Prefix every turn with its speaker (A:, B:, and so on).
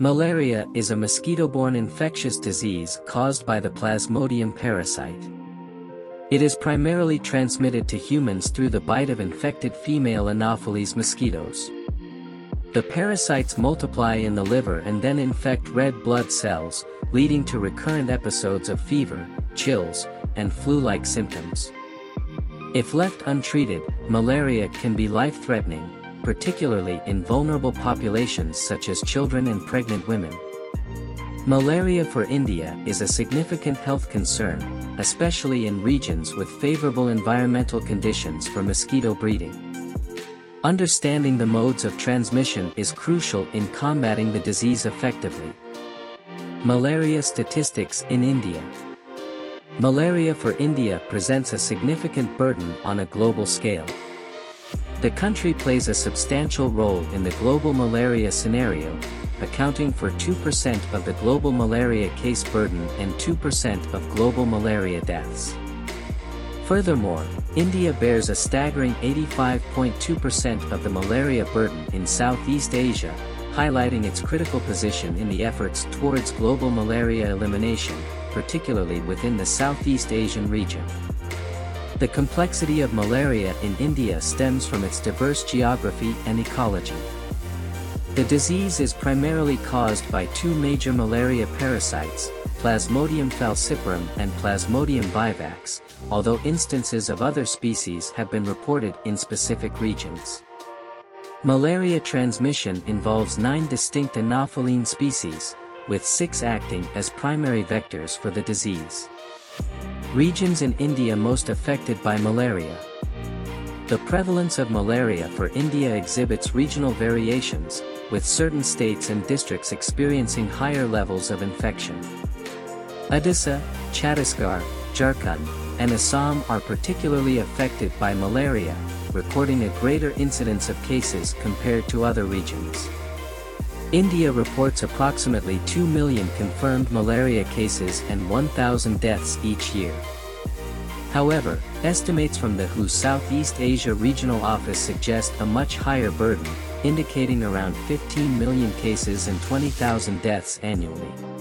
A: Malaria is a mosquito-borne infectious disease caused by the Plasmodium parasite. It is primarily transmitted to humans through the bite of infected female Anopheles mosquitoes. The parasites multiply in the liver and then infect red blood cells, leading to recurrent episodes of fever, chills, and flu-like symptoms. If left untreated, malaria can be life-threatening, particularly in vulnerable populations such as children and pregnant women. Malaria for India is a significant health concern, especially in regions with favorable environmental conditions for mosquito breeding. Understanding the modes of transmission is crucial in combating the disease effectively. Malaria statistics in India Malaria for India presents a significant burden on a global scale. The country plays a substantial role in the global malaria scenario, accounting for 2% of the global malaria case burden and 2% of global malaria deaths. Furthermore, India bears a staggering 85.2% of the malaria burden in Southeast Asia, highlighting its critical position in the efforts towards global malaria elimination, particularly within the Southeast Asian region. The complexity of malaria in India stems from its diverse geography and ecology. The disease is primarily caused by two major malaria parasites, Plasmodium falciparum and Plasmodium vivax, although instances of other species have been reported in specific regions. Malaria transmission involves nine distinct anopheline species, with six acting as primary vectors for the disease. Regions in India most affected by malaria. The prevalence of malaria for India exhibits regional variations, with certain states and districts experiencing higher levels of infection. Odisha, Chhattisgarh, Jharkhand, and Assam are particularly affected by malaria, recording a greater incidence of cases compared to other regions. India reports approximately 2 million confirmed malaria cases and 1,000 deaths each year. However, estimates from the WHO Southeast Asia Regional Office suggest a much higher burden, indicating around 15 million cases and 20,000 deaths annually.